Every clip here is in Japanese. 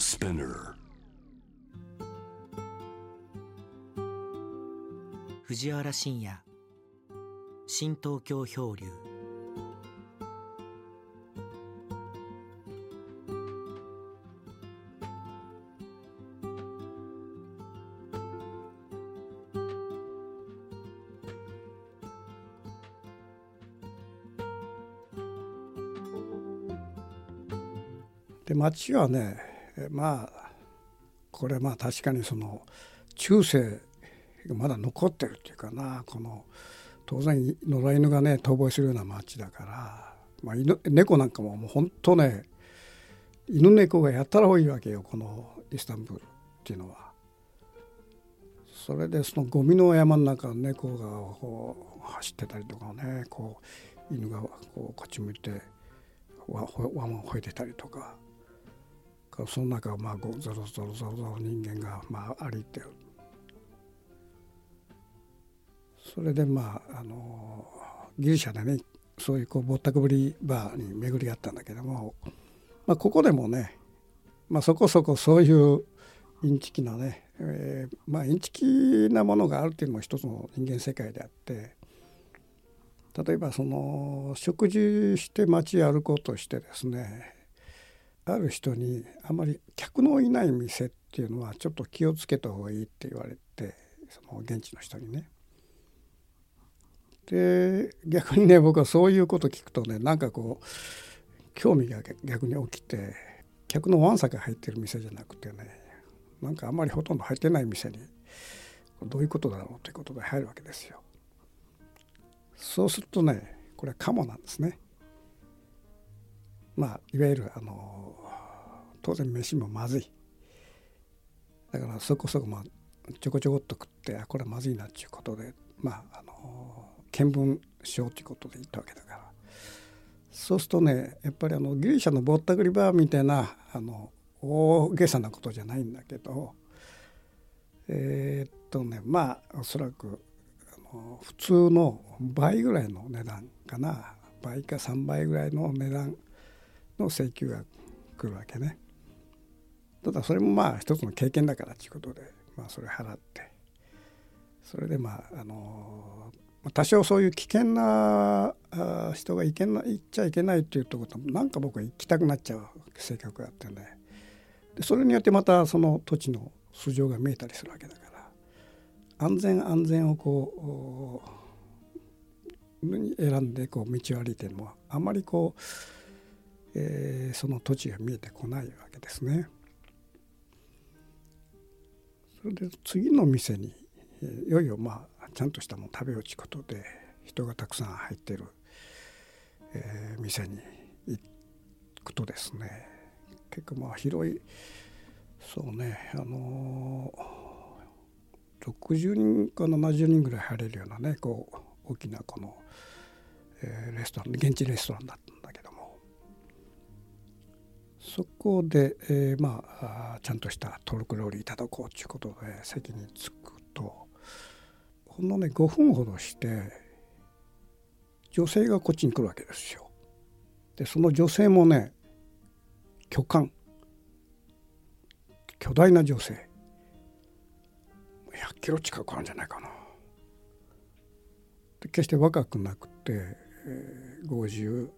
Spinner 藤原信也。新東京漂流。で町はねまあこれまあ確かにその中世がまだ残ってるっていうかなこの当然野良犬がね逃亡するような町だから、まあ、犬猫なんかももう本当ね犬猫がやったら多いわけよこのイスタンブールっていうのは。それでそのゴミの山の中猫がこう走ってたりとかねこう犬がこうこっち向いてわわま吠えてたりとかその中をまあゾロゾロゾロゾロ人間がまあ歩いてる。それでまああのギリシャでねそういうこうぼったくぶりバーに巡り合ったんだけども、まあ、ここでもね、まあ、そこそこそういうインチキなね、えー、まあインチキなものがあるっていうのも一つの人間世界であって例えばその食事して街歩こうとしてですねある人にあまり客のいない店っていうのはちょっと気をつけた方がいいって言われてその現地の人にね。で逆にね僕はそういうこと聞くとねなんかこう興味が逆に起きて客のわんさか入ってる店じゃなくてねなんかあんまりほとんど入ってない店にどういうことだろうということで入るわけですよ。そうするとねこれはカモなんですね。まあいわゆるあの当然飯もまずい。だからそこそこまあちょこちょこっと食ってあこれはまずいなっていうことでまああの見聞しようということで言ったわけだから。そうするとねやっぱりあのギリシャのぼったくりバーみたいなあの大げさなことじゃないんだけどえー、っとねまあおそらくあの普通の倍ぐらいの値段かな。倍か3倍ぐらいの値段の請求が来るわけね。ただそれもまあ一つの経験だからということで、まあ、それ払って。それでまああの多少そういう危険な人が行けな行っちゃいけないっていうとことなんか僕は行きたくなっちゃう性格があってね。でそれによってまたその土地の素性が見えたりするわけだから。安全安全をこう選んでこう道を歩いてもあまりこうえー、その土地が見えてこないわけですね。それで次の店にいよいよまあちゃんとしたもの食べようということで人がたくさん入ってる、えー、店に行くとですね結構まあ広いそうねあのー、60人か70人ぐらい入れるようなねこう大きなこの、えー、レストラン現地レストランだったんそこで、えー、まあちゃんとしたトルク料理いただこうということで席に着くとほんのね5分ほどして女性がこっちに来るわけですよ。でその女性もね巨漢巨大な女性100キロ近くあるんじゃないかな。で決して若くなくて、えー、50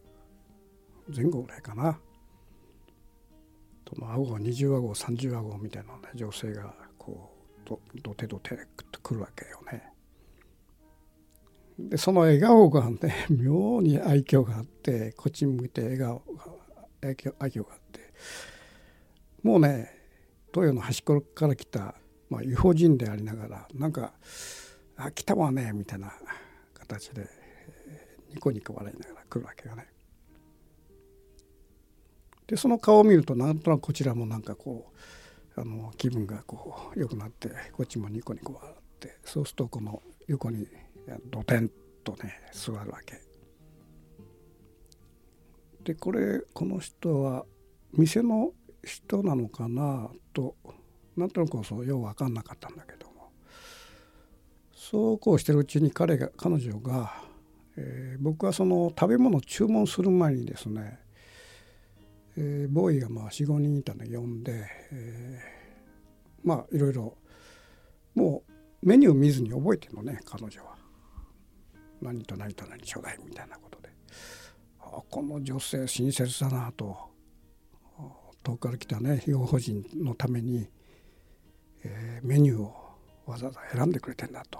前後ぐらいかな。その顎が20顎30顎みたいな、ね、女性がこうどどてどてくるわけよね。でその笑顔がね 妙に愛嬌があってこっち向いて笑顔が愛嬌愛嬌があってもうね東洋の端っこから来た、まあ、違法人でありながらなんか「あ来たわね」みたいな形でニコニコ笑いながら来るわけよね。でその顔を見るとなんとなくこちらもなんかこうあの気分がこう良くなってこっちもニコニコ笑ってそうするとこの横にドテンとね座るわけ。でこれこの人は店の人なのかなとなんとなくそうよう分かんなかったんだけどもそうこうしてるうちに彼が彼女が、えー、僕はその食べ物を注文する前にですねえー、ボーイが45人いたの呼んで、えー、まあいろいろもうメニュー見ずに覚えてるのね彼女は。何と何と何ちょうだいみたいなことであこの女性親切だなと遠くから来たね非合法人のために、えー、メニューをわざわざ選んでくれてんだと。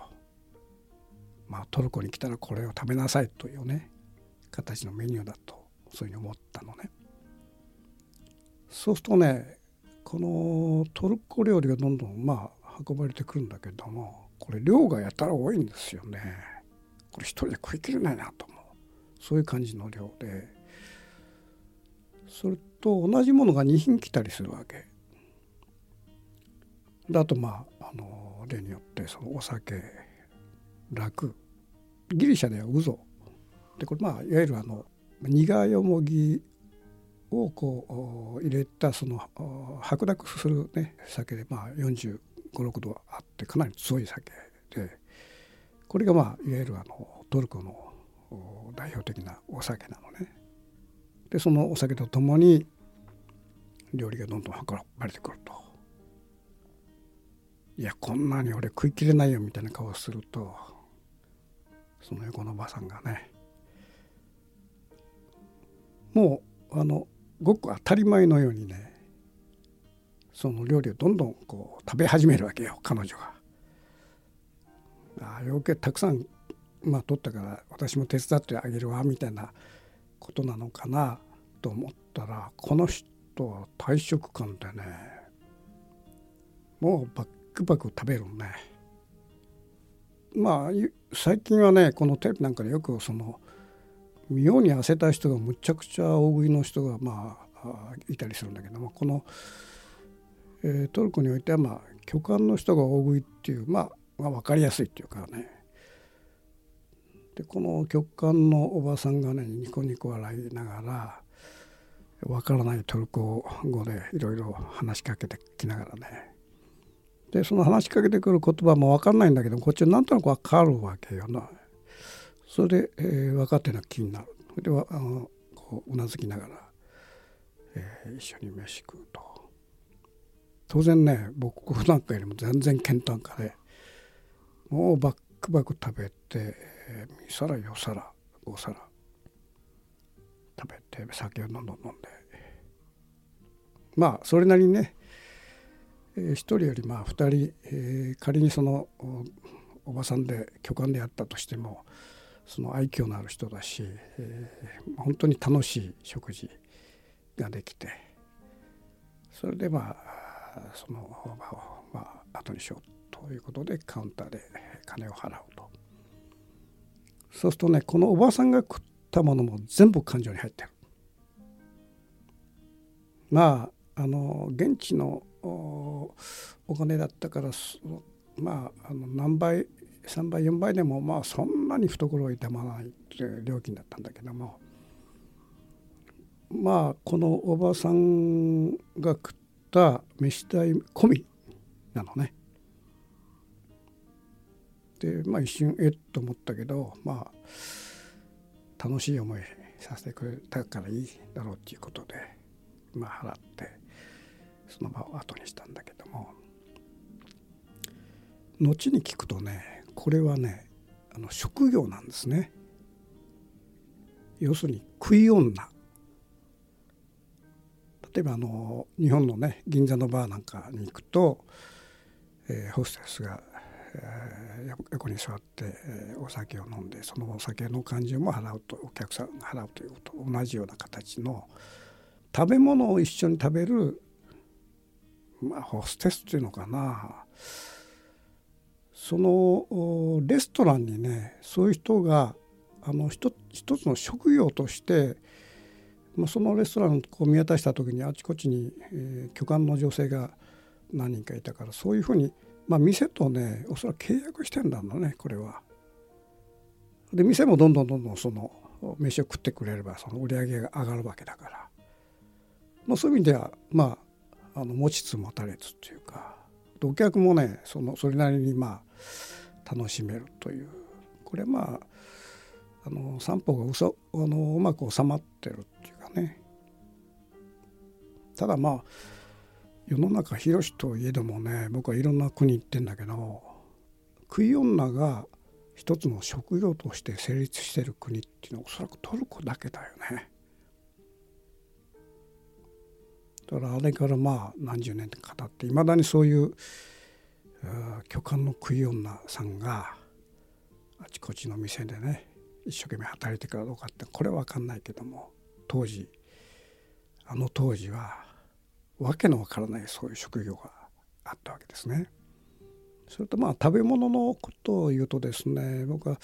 まあ、トルコに来たらこれを食べなさいというね形のメニューだとそういうふうに思ったのね。そうするとねこのトルコ料理がどんどんまあ運ばれてくるんだけどもこれ量がやたら多いんですよね。これ一人で食い切れないなと思うそういう感じの量でそれと同じものが2品来たりするわけ。であとまああの例によってそのお酒楽ギリシャではウゾでこれまあいわゆるあの苦よもぎをこう入れたその白濁するね酒でまあ4 5 6度あってかなり強い酒でこれがまあいわゆるあのトルコの代表的なお酒なのね。でそのお酒とともに料理がどんどん運ばれてくると。いやこんなに俺食いきれないよみたいな顔をするとその横のおばさんがねもうあのごく当たり前のようにねその料理をどんどんこう食べ始めるわけよ彼女が。ああ余計たくさんまあ取ったから私も手伝ってあげるわみたいなことなのかなと思ったらこの人は退職感でねもうバックバック食べるね。まあ最近はねこのテレビなんかでよくその妙に痩せた人がむちゃくちゃ大食いの人がまあいたりするんだけどもこの、えー、トルコにおいてはまあ巨漢の人が大食いっていう、まあ、まあ分かりやすいっていうかねでこの極寒のおばさんがねニコニコ笑いながら分からないトルコ語でいろいろ話しかけてきながらねでその話しかけてくる言葉も分かんないんだけどこっちはなんとなく分かるわけよな。それで、えー、分かってるのは気になる。ではあのこううなずきながら、えー、一緒に飯食うと。当然ね僕なんかよりも全然健坦化でもうバックバック食べて、えー、2皿4皿5皿食べて酒をどんどん飲んでまあそれなりにね1人よりまあ2人、えー、仮にそのおばさんで巨漢であったとしてもその愛嬌のある人だし、えー、本当に楽しい食事ができてそれでまあその場をまあ後にしようということでカウンターで金を払うと。そうするとねこのおばさんが食ったものも全部感情に入ってる。まああの現地のお金だったからまああの何倍3倍4倍でもまあそんなに懐を痛まないっていう料金だったんだけどもまあこのおばさんが食った飯代込みなのね。でまあ一瞬えっと思ったけどまあ楽しい思いさせてくれたからいいだろうっていうことでまあ払ってその場を後にしたんだけども後に聞くとねこれはねあの職業なんですね。要するに食い女。例えばあの日本のね銀座のバーなんかに行くと、えー、ホステスが、えー、横に座って、えー、お酒を飲んでそのお酒の感じも払うとお客さんが払うということ同じような形の食べ物を一緒に食べるまあホステスっていうのかな。そのレストランにねそういう人があの一つの職業として、まあ、そのレストランを見渡した時にあちこちに、えー、巨漢の女性が何人かいたからそういうふうに、まあ、店とねおそらく契約してんだろうねこれは。で店もどんどんどんどんその飯を食ってくれればその売り上げが上がるわけだから、まあ、そういう意味ではまああの持ちつ持たれつっていうかお客もねそのそれなりにまあ楽しめるというこれまああの散歩がうそあのうまく収まってるっていうかねただまあ世の中広しといえどもね僕はいろんな国行ってんだけど食い女が一つの職業として成立してる国っていうのはおそらくトルコだけだよね。だからあれからまあ何十年って語っていまだにそういう巨漢の食い女さんがあちこちの店でね一生懸命働いてるかどうかってこれは分かんないけども当時あの当時はわけのわからないそういう職業があったわけですね。それとまあ食べ物のことを言うとですね僕は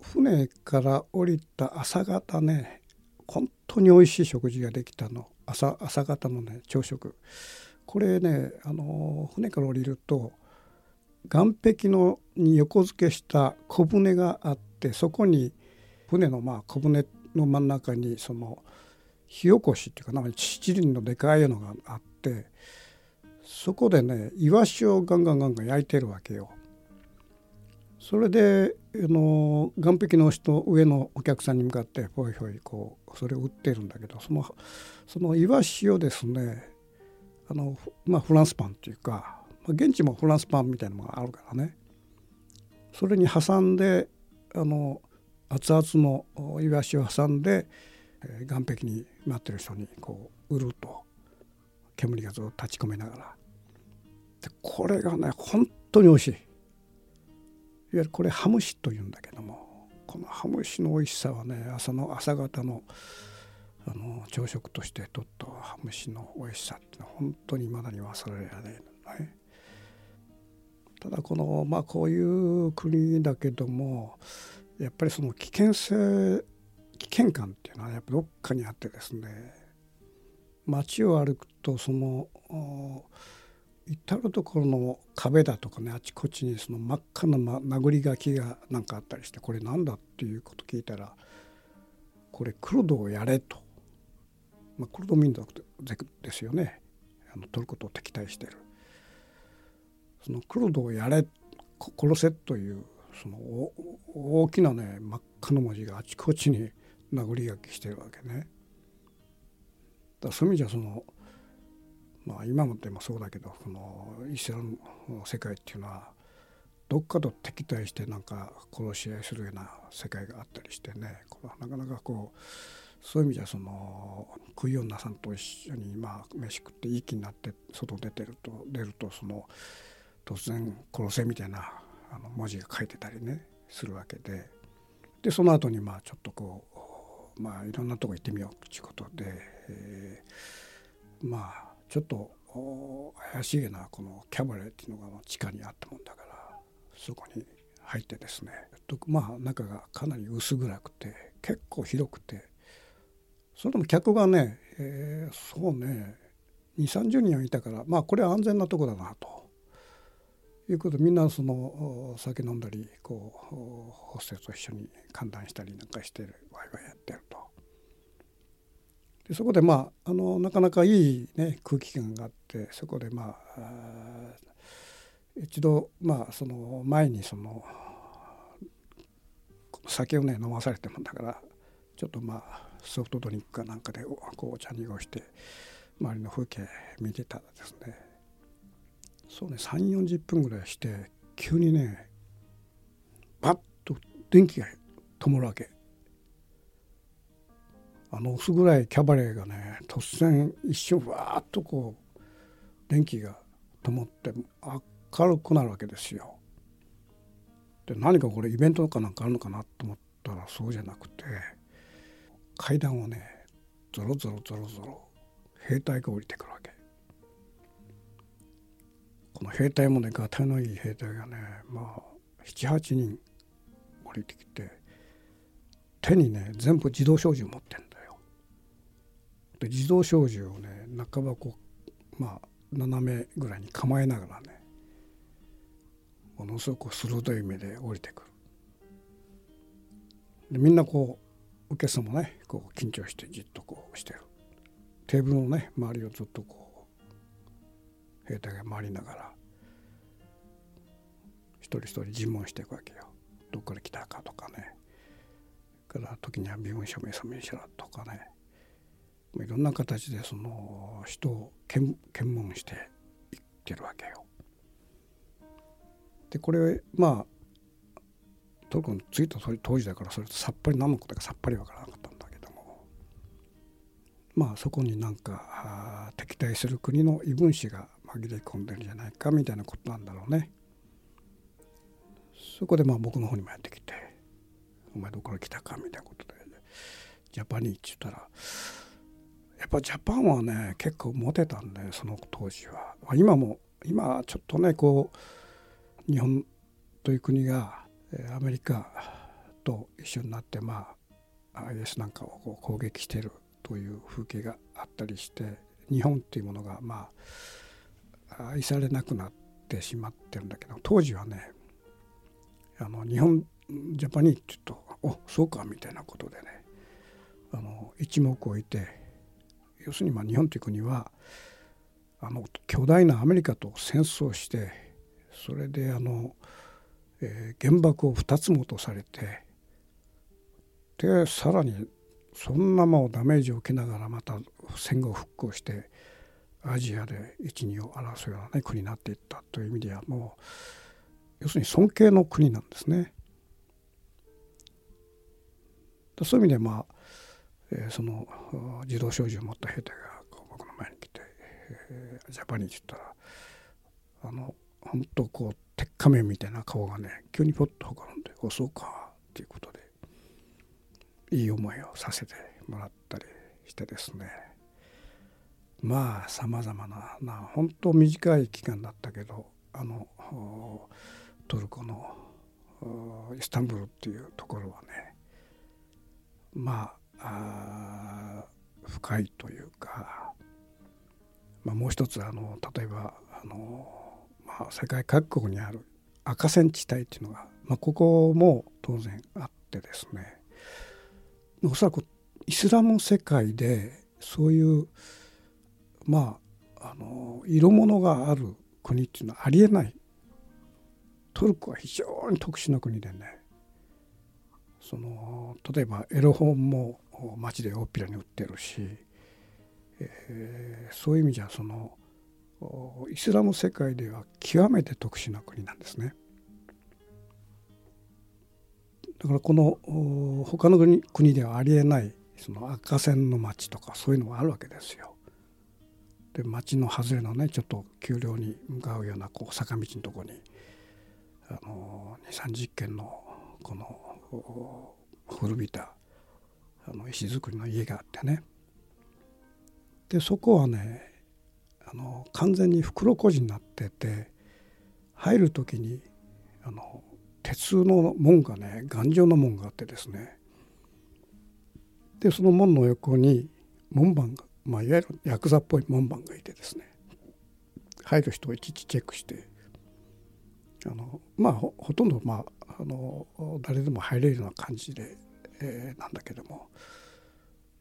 船から降りた朝方ね本当に美味しい食事ができたの朝朝方のね朝食これねあの船から降りると岸壁のに横付けした小舟があってそこに船のまあ小舟の真ん中にその火起こしっていうかなんか七輪のでかいのがあってそこでねイワシをガンガンガンガン焼いてるわけよ。それであの岸壁の人上のお客さんに向かってほいほいこうそれを売ってるんだけどそのそのイワシをですねあの、まあ、フランスパンっていうか、まあ、現地もフランスパンみたいなのがあるからね。それに挟んであの熱々のイワシを挟んで岸壁に待ってる人にこう売ると。煙がずっと立ち込めながら。でこれがね本当に美味しい。いわゆるこれハムシというんだけどもこのハムシの美味しさはね朝の朝方のあの朝食としてとっとハムシの美味しさってのは本当に未だに忘れられないね。ただこのまあこういう国だけどもやっぱりその危険性危険感っていうのはやっぱどっかにあってですね街を歩くとその至る所の壁だとかねあちこちにその真っ赤なま殴り書きが何かあったりしてこれなんだっていうこと聞いたらこれクルドをやれと、まあ、クルド民族ですよね。あのトルコと敵対してる。そのクルドをやれ殺せというその大きなね真っ赤な文字があちこちに殴り書きしてるわけね。だそういう意味じゃそのまあ今もでもそうだけどこのイスラムの世界っていうのはどっかと敵対してなんか殺し合いするような世界があったりしてねこれはなかなかこうそういう意味じゃその食い女さんと一緒にまあ飯食っていい気になって外出てると出るとその突然殺せみたいなあの文字が書いてたりねするわけで。でその後にまあちょっとこうまあいろんなとこ行ってみようということで、えー、まあちょっと怪しげなこのキャバレーっていうのが地下にあったもんだからそこに入ってですねまあ中がかなり薄暗くて結構広くてそれでも客がね、えー、そうね2 3 0人はいたからまあこれは安全なとこだなということでみんなその酒飲んだりこうホステスと一緒に歓談したりなんかしてるワイワイやってる。でそこでまああのなかなかいい、ね、空気感があってそこでまあ一度まあその前にその酒をね飲まされてもんだからちょっとまあソフトドリンクかなんかでこうお茶濁して周りの風景見てたらですねそうね3 4 0分ぐらいして急にねバッと電気が灯るわけ。あの薄暗いキャバレーがね突然一瞬わーっとこう電気が灯って明るくなるわけですよ。で何かこれイベントかなんかあるのかなと思ったらそうじゃなくて階段をねゾロゾロゾロゾロ兵隊が降りてくるわけ。この兵隊もねがたのいい兵隊がねまあ78人降りてきて手にね全部自動小銃持ってんだよ。で自動小銃をね半ばこうまあ斜めぐらいに構えながらねものすごく鋭い目で降りてくる。でみんなこう受けさもねこう緊張してじっとこうしてる。テーブルのね周りをずっとこう兵隊が回りながら一人一人尋問していくわけよ。どっから来たかとかねから時には身分証明書明しろとかねいろんな形でその人を検問していってるわけよ。でこれまあトルコに着いた当時だからそれとさっぱり何のことかさっぱり分からなかったんだけどもまあそこになんか敵対する国の異分子が紛れ込んでるんじゃないかみたいなことなんだろうね。そこでまあ僕の方にもやってきて「お前どこから来たか」みたいなことで「ジャパニー」って言ったらやっぱジャパンはね結構モテたんでその当時は。今も今ちょっとねこう日本という国がアメリカと一緒になってまあ IS なんかをこう攻撃してるという風景があったりして日本っていうものがまあ愛されなくなってしまってるんだけど当時はねあの日本ジャパニーって言うと「おそうか」みたいなことでねあの一目置いて要するにまあ日本という国はあの巨大なアメリカと戦争してそれであの、えー、原爆を2つも落とされてでさらにそんなもうダメージを受けながらまた戦後復興してアジアで一二を争うような、ね、国になっていったという意味ではもう要するに尊敬の国なんですね。そういう意味でまあ、え、その自動小銃を持った兵隊が僕の前に来て、え、ジャパニーって言ったらあの本当こう鉄仮面みたいな顔がね急にポッとほころんで「おそうか」っていうことでいい思いをさせてもらったりしてですね。まあさまざまなな本当短い期間だったけどあのトルコのイスタンブールっていうところはねまあ深いというか、まあ、もう一つあの例えばあの、まあ、世界各国にある赤線地帯っていうのが、まあ、ここも当然あってですね。おそらくイスラム世界でそういうまああの色物がある国っていうのはありえない。トルコは非常に特殊な国でね。その例えばエロ本も街で大っぴらに売ってるし、えー、そういう意味じゃそのイスラム世界では極めて特殊な国なんですね。だからこの他の国国ではありえないその赤線の町とかそういうのがあるわけですよ。で町の外れのねちょっと丘陵に向かうようなこう坂道のとこにあの2 3 0軒のこの古びたあの石造りの家があってね。でそこはねあの完全に袋小路になってて入る時にあの鉄の門がね頑丈な門があってですね。でその門の横に門番が、まあ、いわゆるヤクザっぽい門番がいてですね。入る人をいちいちチェックしてあのまあほとんど、まあ、あの誰でも入れるような感じで、えー、なんだけども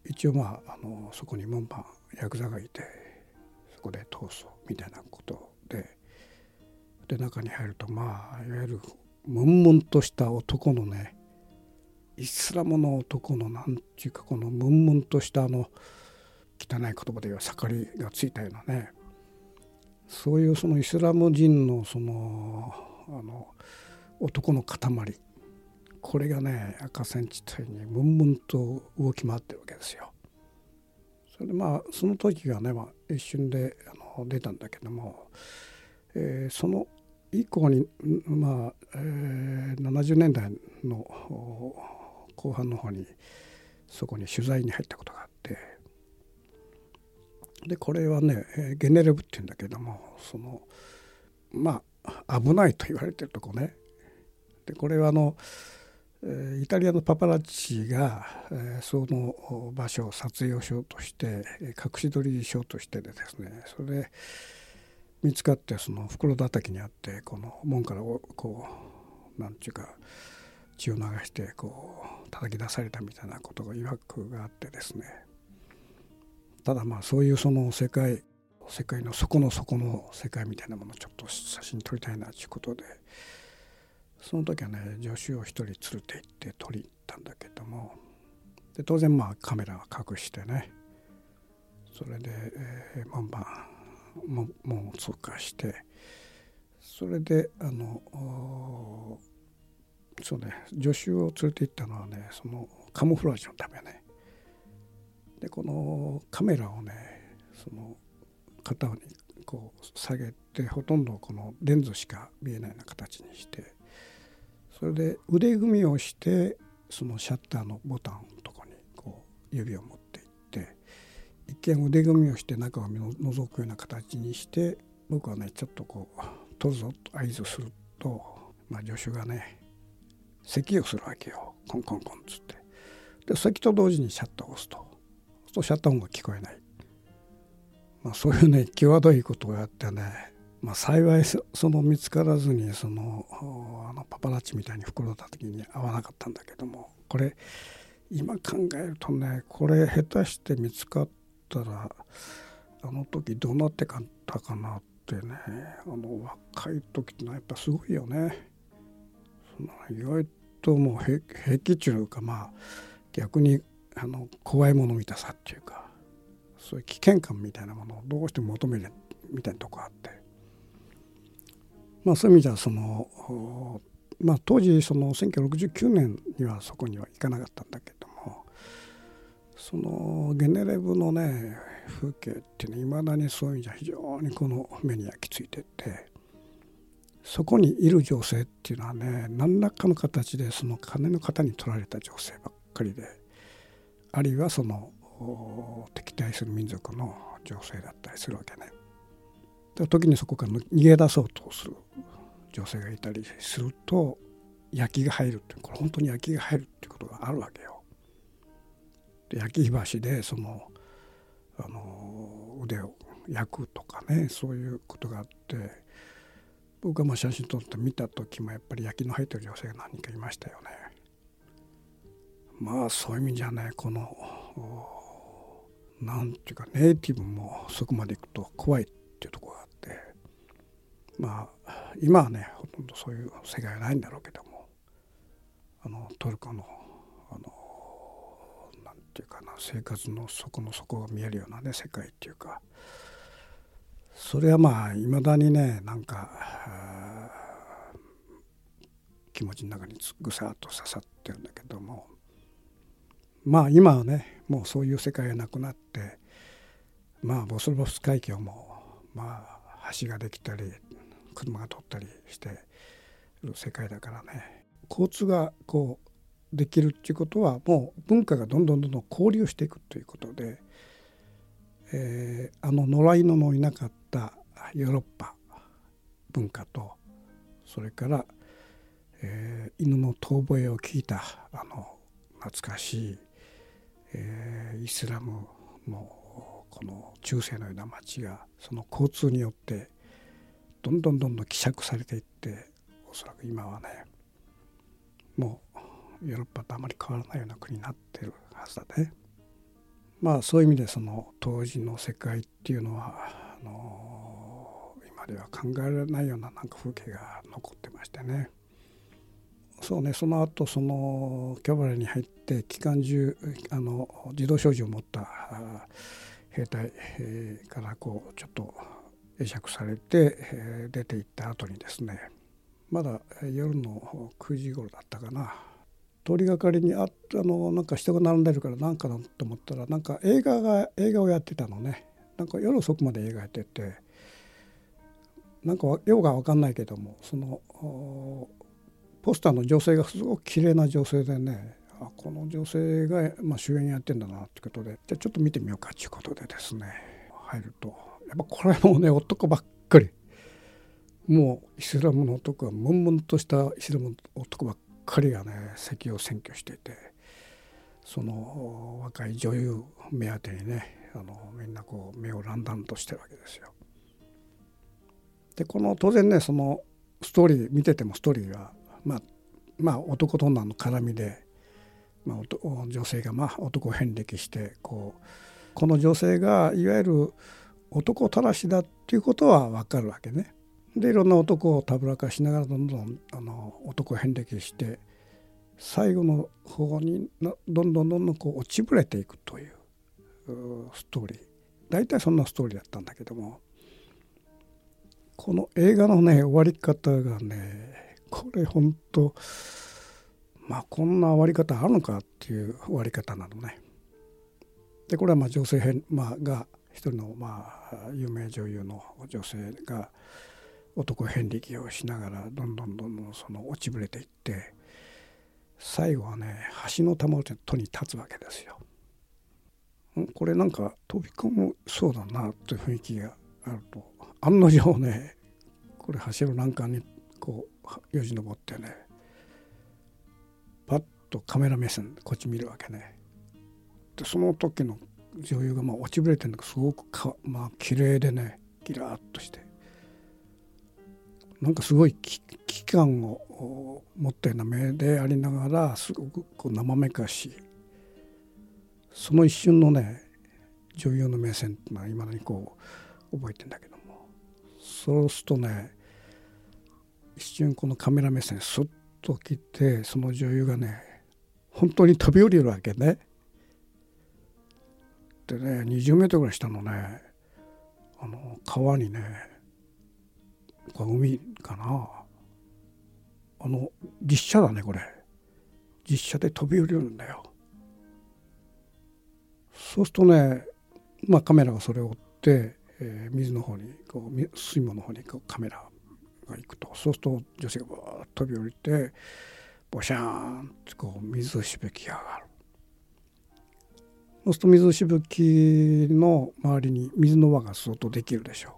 一応まああのそこに門番ヤクザがいてそこで通すみたいなことでで中に入るとまあいわゆる悶々とした男のねイスラムの男のなんていうかこの悶々としたあの汚い言葉で言えば盛りがついたようなねそういうそのイスラム人のそのあの男の塊これがね赤線地帯にムンムンと動き回ってるわけですよ。それでまあその時がね、まあ、一瞬であの出たんだけども、えー、その以降にまあ、えー、70年代の後半の方にそこに取材に入ったことがあってでこれはねゲネレブっていうんだけどもそのまあ危ないと言われてるとこね。でこれはあのイタリアのパパラッチがその場所を撮影をしようとして隠し撮りしようとしてでですね。それで見つかってその袋叩きにあってこの門からこうなんていうか血を流してこう叩き出されたみたいなことがいわくがあってですね。ただまあそういうその世界世界の底の底の世界みたいなものをちょっと写真撮りたいなということでその時はね助手を一人連れて行って撮りに行ったんだけどもで当然まあカメラは隠してねそれで、えー、門番門を通過してそれであのそうね助手を連れて行ったのはねそのカモフラージュのためね。でこのカメラをねその肩にこう下げてほとんどこのレンズしか見えないような形にしてそれで腕組みをしてそのシャッターのボタンのとこにこう指を持っていって一見腕組みをして中を覗くような形にして僕はねちょっとこう取るぞと合図すると、まあ、助手がね咳をするわけよ。コンコンコンっつって。で咳と同時にシャッターを押すと。そうとシャッター音が聞こえない、まあ、そういうね際どいことをやってね、まあ、幸いその見つからずにそのあのパパラッチみたいに袋だ時に合わなかったんだけどもこれ今考えるとねこれ下手して見つかったらあの時どうなってかったかなってねあの若い時ってのはやっぱすごいよね。その意外ともう平気っていうかまあ逆にあの怖いもの見たさっていうかそういう危険感みたいなものをどうして求めるみたいなとこあって。まあそういう意味ではそのまあ当時その1969年にはそこには行かなかったんだけどもそのゲネレブのね風景っていうのはいまだにそういう意味じゃ非常にこの目に焼き付いててそこにいる女性っていうのはね何らかの形でその金の方に取られた女性ばっかりであるいはその敵対する民族の女性だったりするわけね。時にそこから逃げ出そうとする女性がいたりすると焼きが入るってこれ本当に焼きが入るっていうことがあるわけよ。で焼き火箸でそのあの腕を焼くとかねそういうことがあって僕がまあ写真撮って見た時もやっぱり焼きの入ってる女性が何人かいましたよね。まあそういう意味じゃねこのなんていうかネイティブもそこまでいくと怖いっていうところがあって。まあ今はねほとんどそういう世界はないんだろうけども。あのトルコのあのなんていうかな生活の底の底が見えるようなね世界っていうか。それはまあいまだにねなんか気持ちの中にぐさっと刺さってるんだけども。まあ今はねもうそういう世界がなくなってまあボスボス海峡もまあ橋ができたり車が通ったりしてる世界だからね。交通がこうできるっていうことはもう文化がどんどんどんどん交流していくということでえー、あの野良犬のいなかったヨーロッパ文化とそれから、えー、犬の遠吠えを聞いたあの懐かしい、え、イスラムのこの中世のような町がその交通によってどんどんどんどん希釈されていっておそらく今はねもうヨーロッパとあまり変わらないような国になってるはずだね。まあそういう意味でその当時の世界っていうのはあの今では考えられないようななんか風景が残ってましてねそうねその後そのキャバレーに入って機関銃あの自動小銃を持った兵隊からこうちょっと会釈されて出て行った後にですねまだ夜の9時頃だったかな。通りがかりにああのなんか人が並んでるから何かなと思ったらなんか映画が映画をやってたのね。なんか夜遅くまで映画やっててなんかよが分かんないけどもそのポスターの女性がすごく綺麗な女性でねあこの女性が、まあ、主演やってんだなってことで。じゃあちょっと見てみようかっていうことでですね。入ると。やっぱこれもね男ばっかり。もうイスラムの男は悶々としたイスラムの男ばっかりがね席を占拠していて。その若い女優目当てにねあのみんなこう目をランダンとしてるわけですよ。でこの当然ねそのストーリー見ててもストーリーはまあまあ男と女の絡みで、まあ、女性がまあ男を遍歴してこうこの女性がいわゆる男たらしだっていうことは分かるわけね。でいろんな男をたぶらかしながらどんどんあの男を遍歴して最後の方にどんどんどんどんこう落ちぶれていくというストーリー大体そんなストーリーだったんだけどもこの映画のね終わり方がねこれ本当まあこんな終わり方あるのかっていう終わり方なのね。でこれはまあ女性編、まあ、が一人のまあ有名女優の女性が男遍歴をしながらどんどんどんどんその落ちぶれていって最後はね橋のたもとに立つわけですよ。これなんか飛び込むそうだなという雰囲気があると案の定ねこれ橋の欄干にこうよじ登ってねパッとカメラ目線こっち見るわけね。でその時の女優がまあ落ちぶれてるんだけどすごくかまあ綺麗でねギラッとして。なんかすごい危機感を持ったような目でありながらすごくこう生めかし。その一瞬のね女優の目線っていうのはいまだにこう覚えてんだけども。そうするとね一瞬このカメラ目線スッと切ってその女優がね本当に飛び降りるわけね。でね20メートルぐらい下のねあの川にね海かな。あの実写だねこれ。実写で飛び降りるんだよ。そうするとねまあカメラがそれを追って、えー、水の方にこう水門の方にこうカメラが行くと。そうすると女性がバーッと飛び降りてボシャーンってこう水しぶきが上がる。そうすると水しぶきの周りに水の輪が相当できるでしょ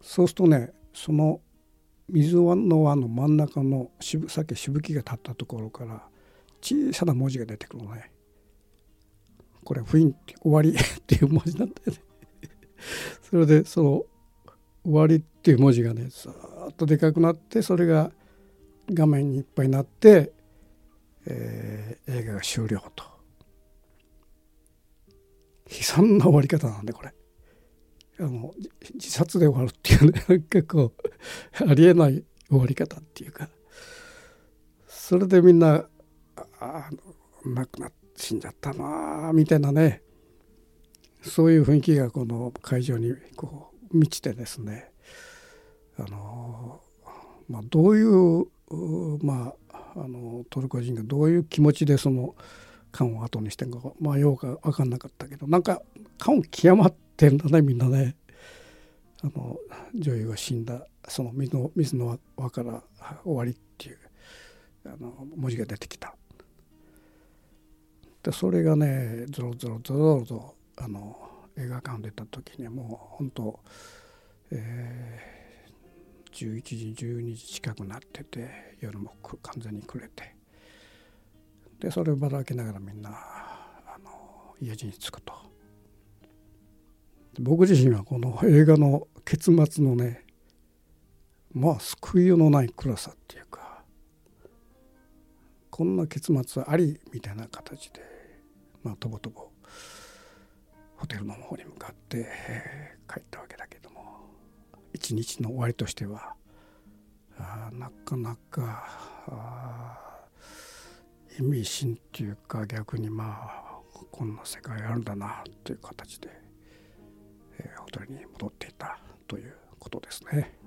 う。そうするとねその水の輪の真ん中のしぶさっきしぶきが立ったところから小さな文字が出てくるのね。これ「雰囲気終わり 」っていう文字なんだよね。それでその「終わり」っていう文字がねさーっとでかくなってそれが画面にいっぱいになって、えー、映画が終了と。悲惨な終わり方なんでこれ。あの自殺で終わるっていうね 結構ありえない終わり方っていうか。それでみんなあ亡くなって死んじゃったなみたいなね。そういう雰囲気がこの会場にこう満ちてですねあの、まあ、どういうまああのトルコ人がどういう気持ちでその缶を後にしてんかまあようか分かんなかったけどなんか缶極まってんだねみんなね。あの女優が死んだその水の水の輪から終わりっていうあの文字が出てきた。でそれがねゾロゾロゾロとあの映画館出た時にはもう本当、えー、11時12時近くなってて夜も完全に暮れて。でそれをばらけながらみんなあの家路に着くと。僕自身はこの映画の結末のねまあ救いようのない暗さっていうかこんな結末ありみたいな形でまあとぼとぼホテルの方に向かって、えー、帰ったわけだけども一日の終わりとしてはあなかなか意味深っていうか逆にまあこんな世界あるんだなという形で、えー、ホテルに戻っていたということですね。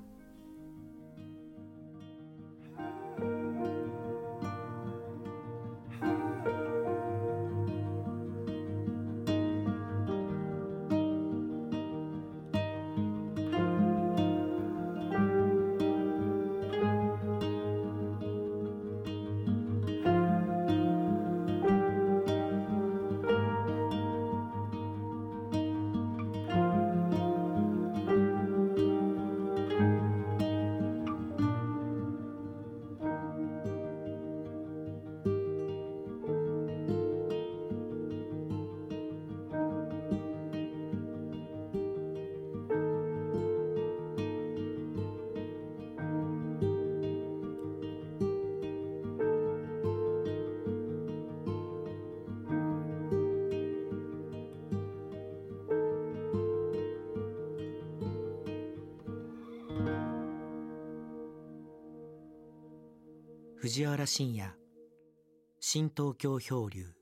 藤原信也。新東京漂流。